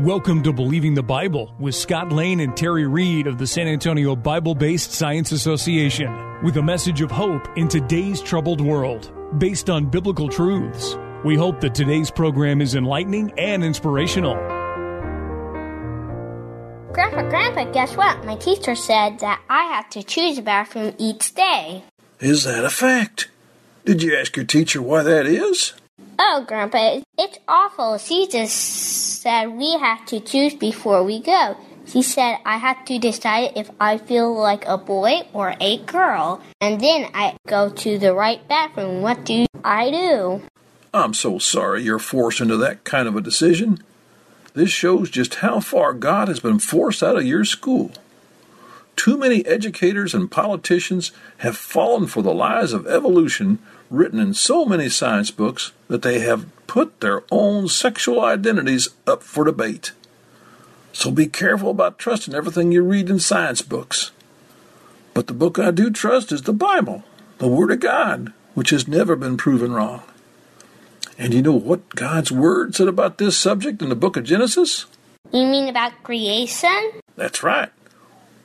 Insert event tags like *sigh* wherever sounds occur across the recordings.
Welcome to Believing the Bible with Scott Lane and Terry Reed of the San Antonio Bible Based Science Association with a message of hope in today's troubled world based on biblical truths. We hope that today's program is enlightening and inspirational. Grandpa, Grandpa, guess what? My teacher said that I have to choose a bathroom each day. Is that a fact? Did you ask your teacher why that is? Oh, Grandpa, it's awful. She just said we have to choose before we go. She said I have to decide if I feel like a boy or a girl. And then I go to the right bathroom. What do I do? I'm so sorry you're forced into that kind of a decision. This shows just how far God has been forced out of your school. Too many educators and politicians have fallen for the lies of evolution written in so many science books that they have put their own sexual identities up for debate. So be careful about trusting everything you read in science books. But the book I do trust is the Bible, the Word of God, which has never been proven wrong. And you know what God's Word said about this subject in the book of Genesis? You mean about creation? That's right.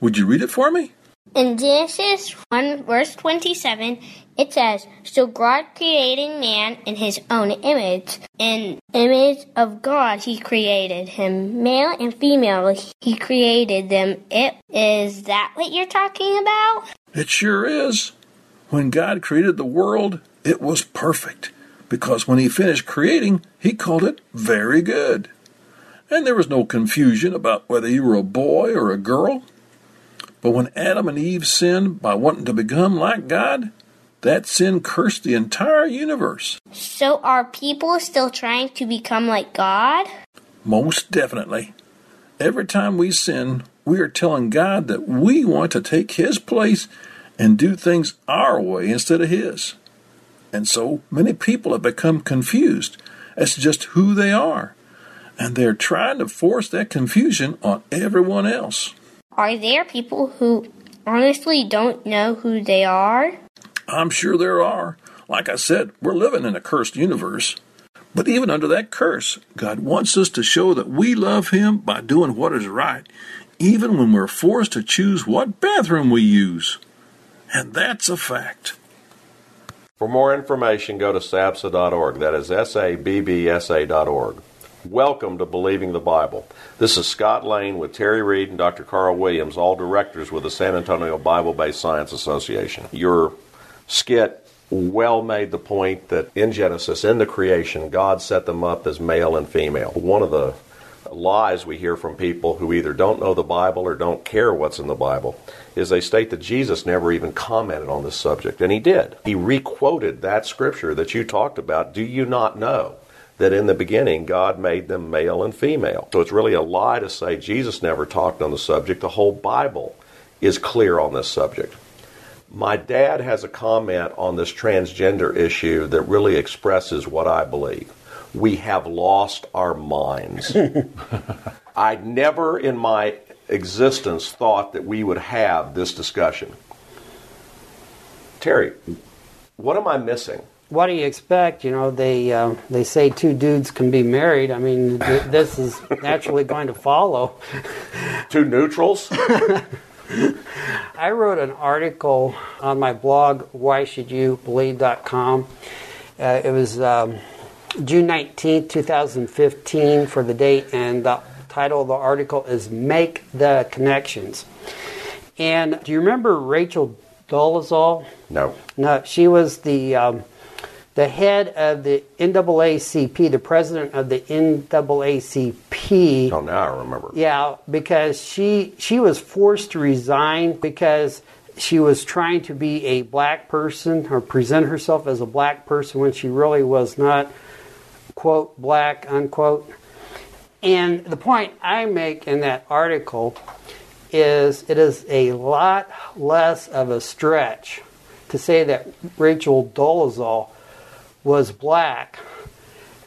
Would you read it for me? In Genesis 1 verse 27, it says, So God created man in his own image. In image of God he created him. Male and female he created them. It is that what you're talking about? It sure is. When God created the world, it was perfect. Because when he finished creating, he called it very good. And there was no confusion about whether you were a boy or a girl. But when Adam and Eve sinned by wanting to become like God, that sin cursed the entire universe. So are people still trying to become like God? Most definitely. Every time we sin, we are telling God that we want to take His place and do things our way instead of His. And so many people have become confused as to just who they are, and they're trying to force that confusion on everyone else. Are there people who honestly don't know who they are? I'm sure there are. Like I said, we're living in a cursed universe. But even under that curse, God wants us to show that we love Him by doing what is right, even when we're forced to choose what bathroom we use. And that's a fact. For more information, go to sabsa.org. That is S A B B S A.org. Welcome to Believing the Bible. This is Scott Lane with Terry Reed and Dr. Carl Williams, all directors with the San Antonio Bible Based Science Association. Your skit well made the point that in Genesis, in the creation, God set them up as male and female. One of the lies we hear from people who either don't know the Bible or don't care what's in the Bible is they state that Jesus never even commented on this subject, and he did. He requoted that scripture that you talked about. Do you not know? That in the beginning God made them male and female. So it's really a lie to say Jesus never talked on the subject. The whole Bible is clear on this subject. My dad has a comment on this transgender issue that really expresses what I believe. We have lost our minds. *laughs* I never in my existence thought that we would have this discussion. Terry, what am I missing? What do you expect? You know, they uh, they say two dudes can be married. I mean, th- this is naturally going to follow. Two neutrals. *laughs* I wrote an article on my blog, whyshouldyoubelieve.com. Uh, it was um, June 19, 2015 for the date, and the title of the article is Make the Connections. And do you remember Rachel Dolezal? No. No, she was the um, the head of the NAACP, the president of the NAACP. Oh, now I remember. Yeah, because she she was forced to resign because she was trying to be a black person or present herself as a black person when she really was not quote black unquote. And the point I make in that article is it is a lot less of a stretch to say that Rachel Dolezal was black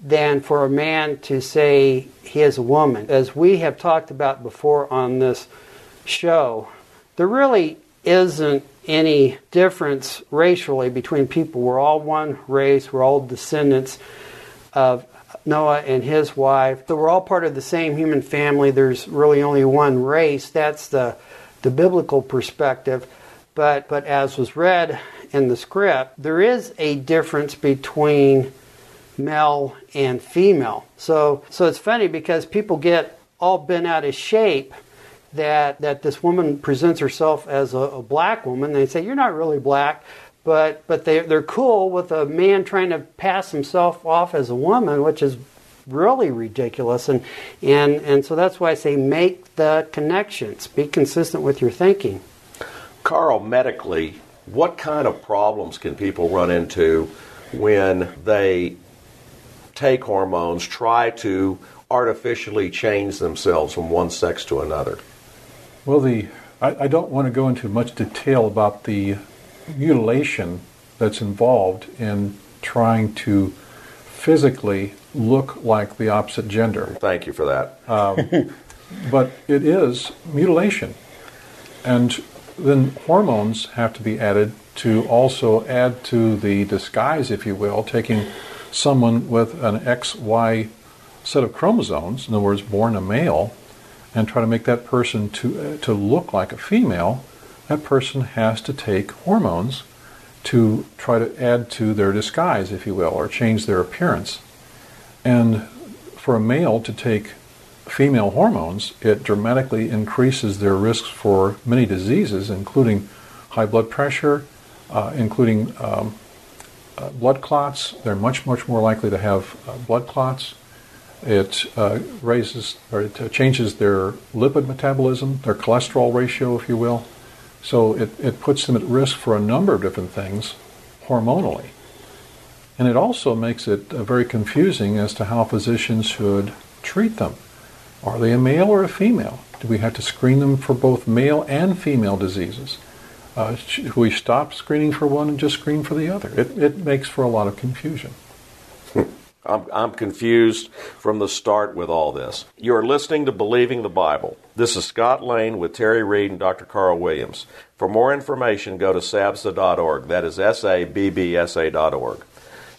than for a man to say he is a woman. As we have talked about before on this show, there really isn't any difference racially between people. We're all one race, we're all descendants of Noah and his wife. So we're all part of the same human family. There's really only one race. That's the the biblical perspective. But but as was read in the script, there is a difference between male and female. So so it's funny because people get all bent out of shape that that this woman presents herself as a, a black woman. They say you're not really black, but but they they're cool with a man trying to pass himself off as a woman, which is really ridiculous. And and and so that's why I say make the connections. Be consistent with your thinking. Carl, medically, what kind of problems can people run into when they take hormones, try to artificially change themselves from one sex to another? Well, the I, I don't want to go into much detail about the mutilation that's involved in trying to physically look like the opposite gender. Thank you for that. Um, *laughs* but it is mutilation. And then hormones have to be added to also add to the disguise, if you will, taking someone with an XY set of chromosomes, in other words, born a male, and try to make that person to, uh, to look like a female, that person has to take hormones to try to add to their disguise, if you will, or change their appearance. And for a male to take female hormones, it dramatically increases their risks for many diseases, including high blood pressure, uh, including um, uh, blood clots. They're much, much more likely to have uh, blood clots. It uh, raises or it changes their lipid metabolism, their cholesterol ratio, if you will. So it, it puts them at risk for a number of different things hormonally. And it also makes it uh, very confusing as to how physicians should treat them. Are they a male or a female? Do we have to screen them for both male and female diseases? Uh, should we stop screening for one and just screen for the other? It, it makes for a lot of confusion. *laughs* I'm, I'm confused from the start with all this. You're listening to Believing the Bible. This is Scott Lane with Terry Reed and Dr. Carl Williams. For more information, go to sabsa.org. That is S A B B S A.org.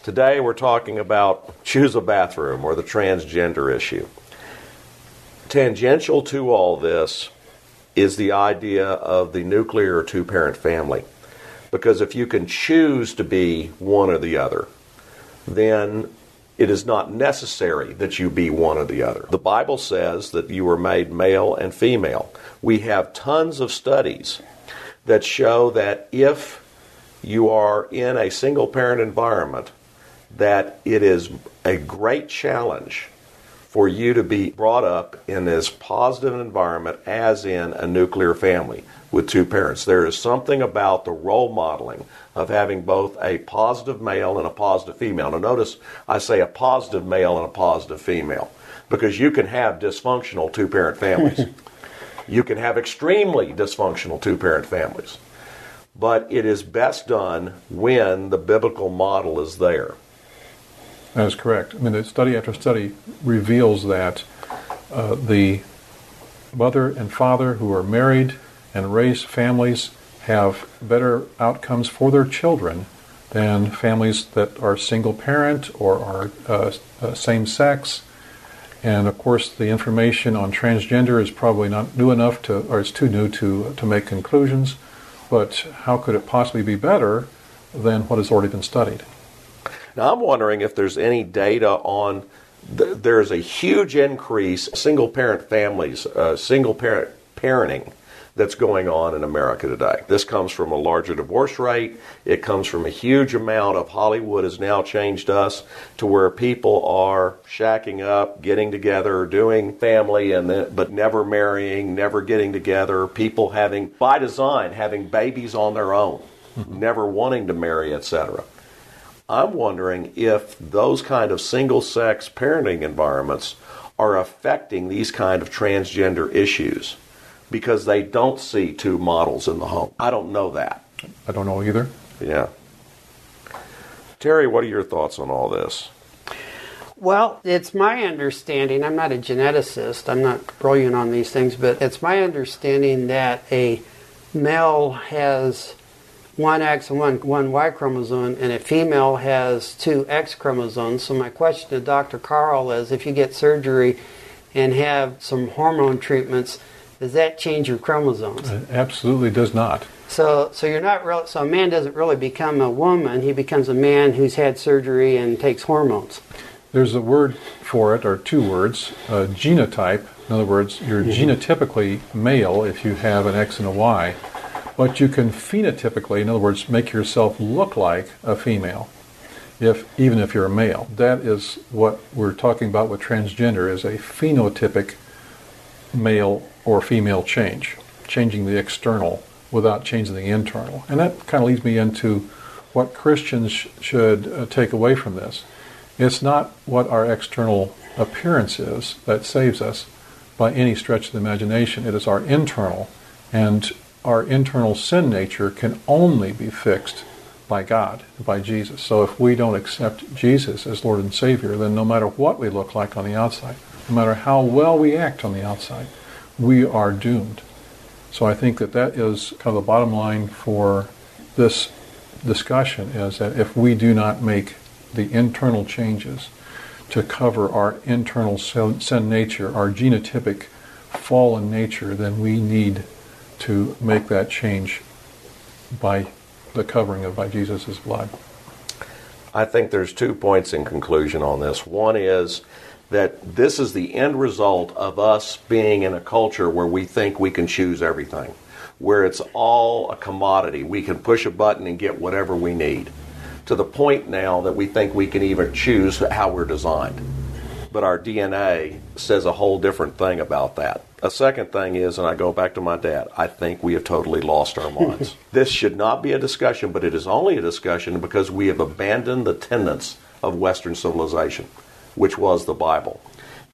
Today we're talking about choose a bathroom or the transgender issue. Tangential to all this is the idea of the nuclear two parent family. Because if you can choose to be one or the other, then it is not necessary that you be one or the other. The Bible says that you were made male and female. We have tons of studies that show that if you are in a single parent environment, that it is a great challenge for you to be brought up in as positive an environment as in a nuclear family with two parents. There is something about the role modeling of having both a positive male and a positive female. Now, notice I say a positive male and a positive female because you can have dysfunctional two parent families. *laughs* you can have extremely dysfunctional two parent families. But it is best done when the biblical model is there. That is correct. I mean, the study after study reveals that uh, the mother and father who are married and raise families have better outcomes for their children than families that are single parent or are uh, uh, same sex. And of course, the information on transgender is probably not new enough to, or it's too new to, to make conclusions. But how could it possibly be better than what has already been studied? Now, I'm wondering if there's any data on th- there's a huge increase single parent families, uh, single parent parenting that's going on in America today. This comes from a larger divorce rate. It comes from a huge amount of Hollywood has now changed us to where people are shacking up, getting together, doing family, and then, but never marrying, never getting together. People having, by design, having babies on their own, mm-hmm. never wanting to marry, etc. I'm wondering if those kind of single sex parenting environments are affecting these kind of transgender issues because they don't see two models in the home. I don't know that. I don't know either. Yeah. Terry, what are your thoughts on all this? Well, it's my understanding, I'm not a geneticist, I'm not brilliant on these things, but it's my understanding that a male has one X and one, one Y chromosome, and a female has two X chromosomes. So, my question to Dr. Carl is if you get surgery and have some hormone treatments, does that change your chromosomes? It absolutely does not. So, so you're not real. So, a man doesn't really become a woman. He becomes a man who's had surgery and takes hormones. There's a word for it, or two words, uh, genotype. In other words, you're mm-hmm. genotypically male if you have an X and a Y, but you can phenotypically, in other words, make yourself look like a female, if even if you're a male. That is what we're talking about with transgender is a phenotypic male or female change, changing the external without changing the internal. And that kind of leads me into what Christians sh- should uh, take away from this. It's not what our external appearance is that saves us by any stretch of the imagination. It is our internal, and our internal sin nature can only be fixed by God, by Jesus. So if we don't accept Jesus as Lord and Savior, then no matter what we look like on the outside, no matter how well we act on the outside, we are doomed. So I think that that is kind of the bottom line for this discussion is that if we do not make the internal changes to cover our internal sin nature, our genotypic fallen nature, then we need to make that change by the covering of by Jesus' blood. I think there's two points in conclusion on this. One is that this is the end result of us being in a culture where we think we can choose everything, where it's all a commodity. We can push a button and get whatever we need, to the point now that we think we can even choose how we're designed. But our DNA says a whole different thing about that. A second thing is, and I go back to my dad, I think we have totally lost our minds. *laughs* this should not be a discussion, but it is only a discussion because we have abandoned the tenets of Western civilization which was the Bible.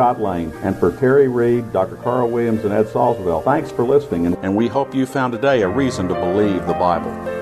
Scott Lane. And for Terry Reed, Dr. Carl Williams, and Ed Salzville, thanks for listening. And we hope you found today a reason to believe the Bible.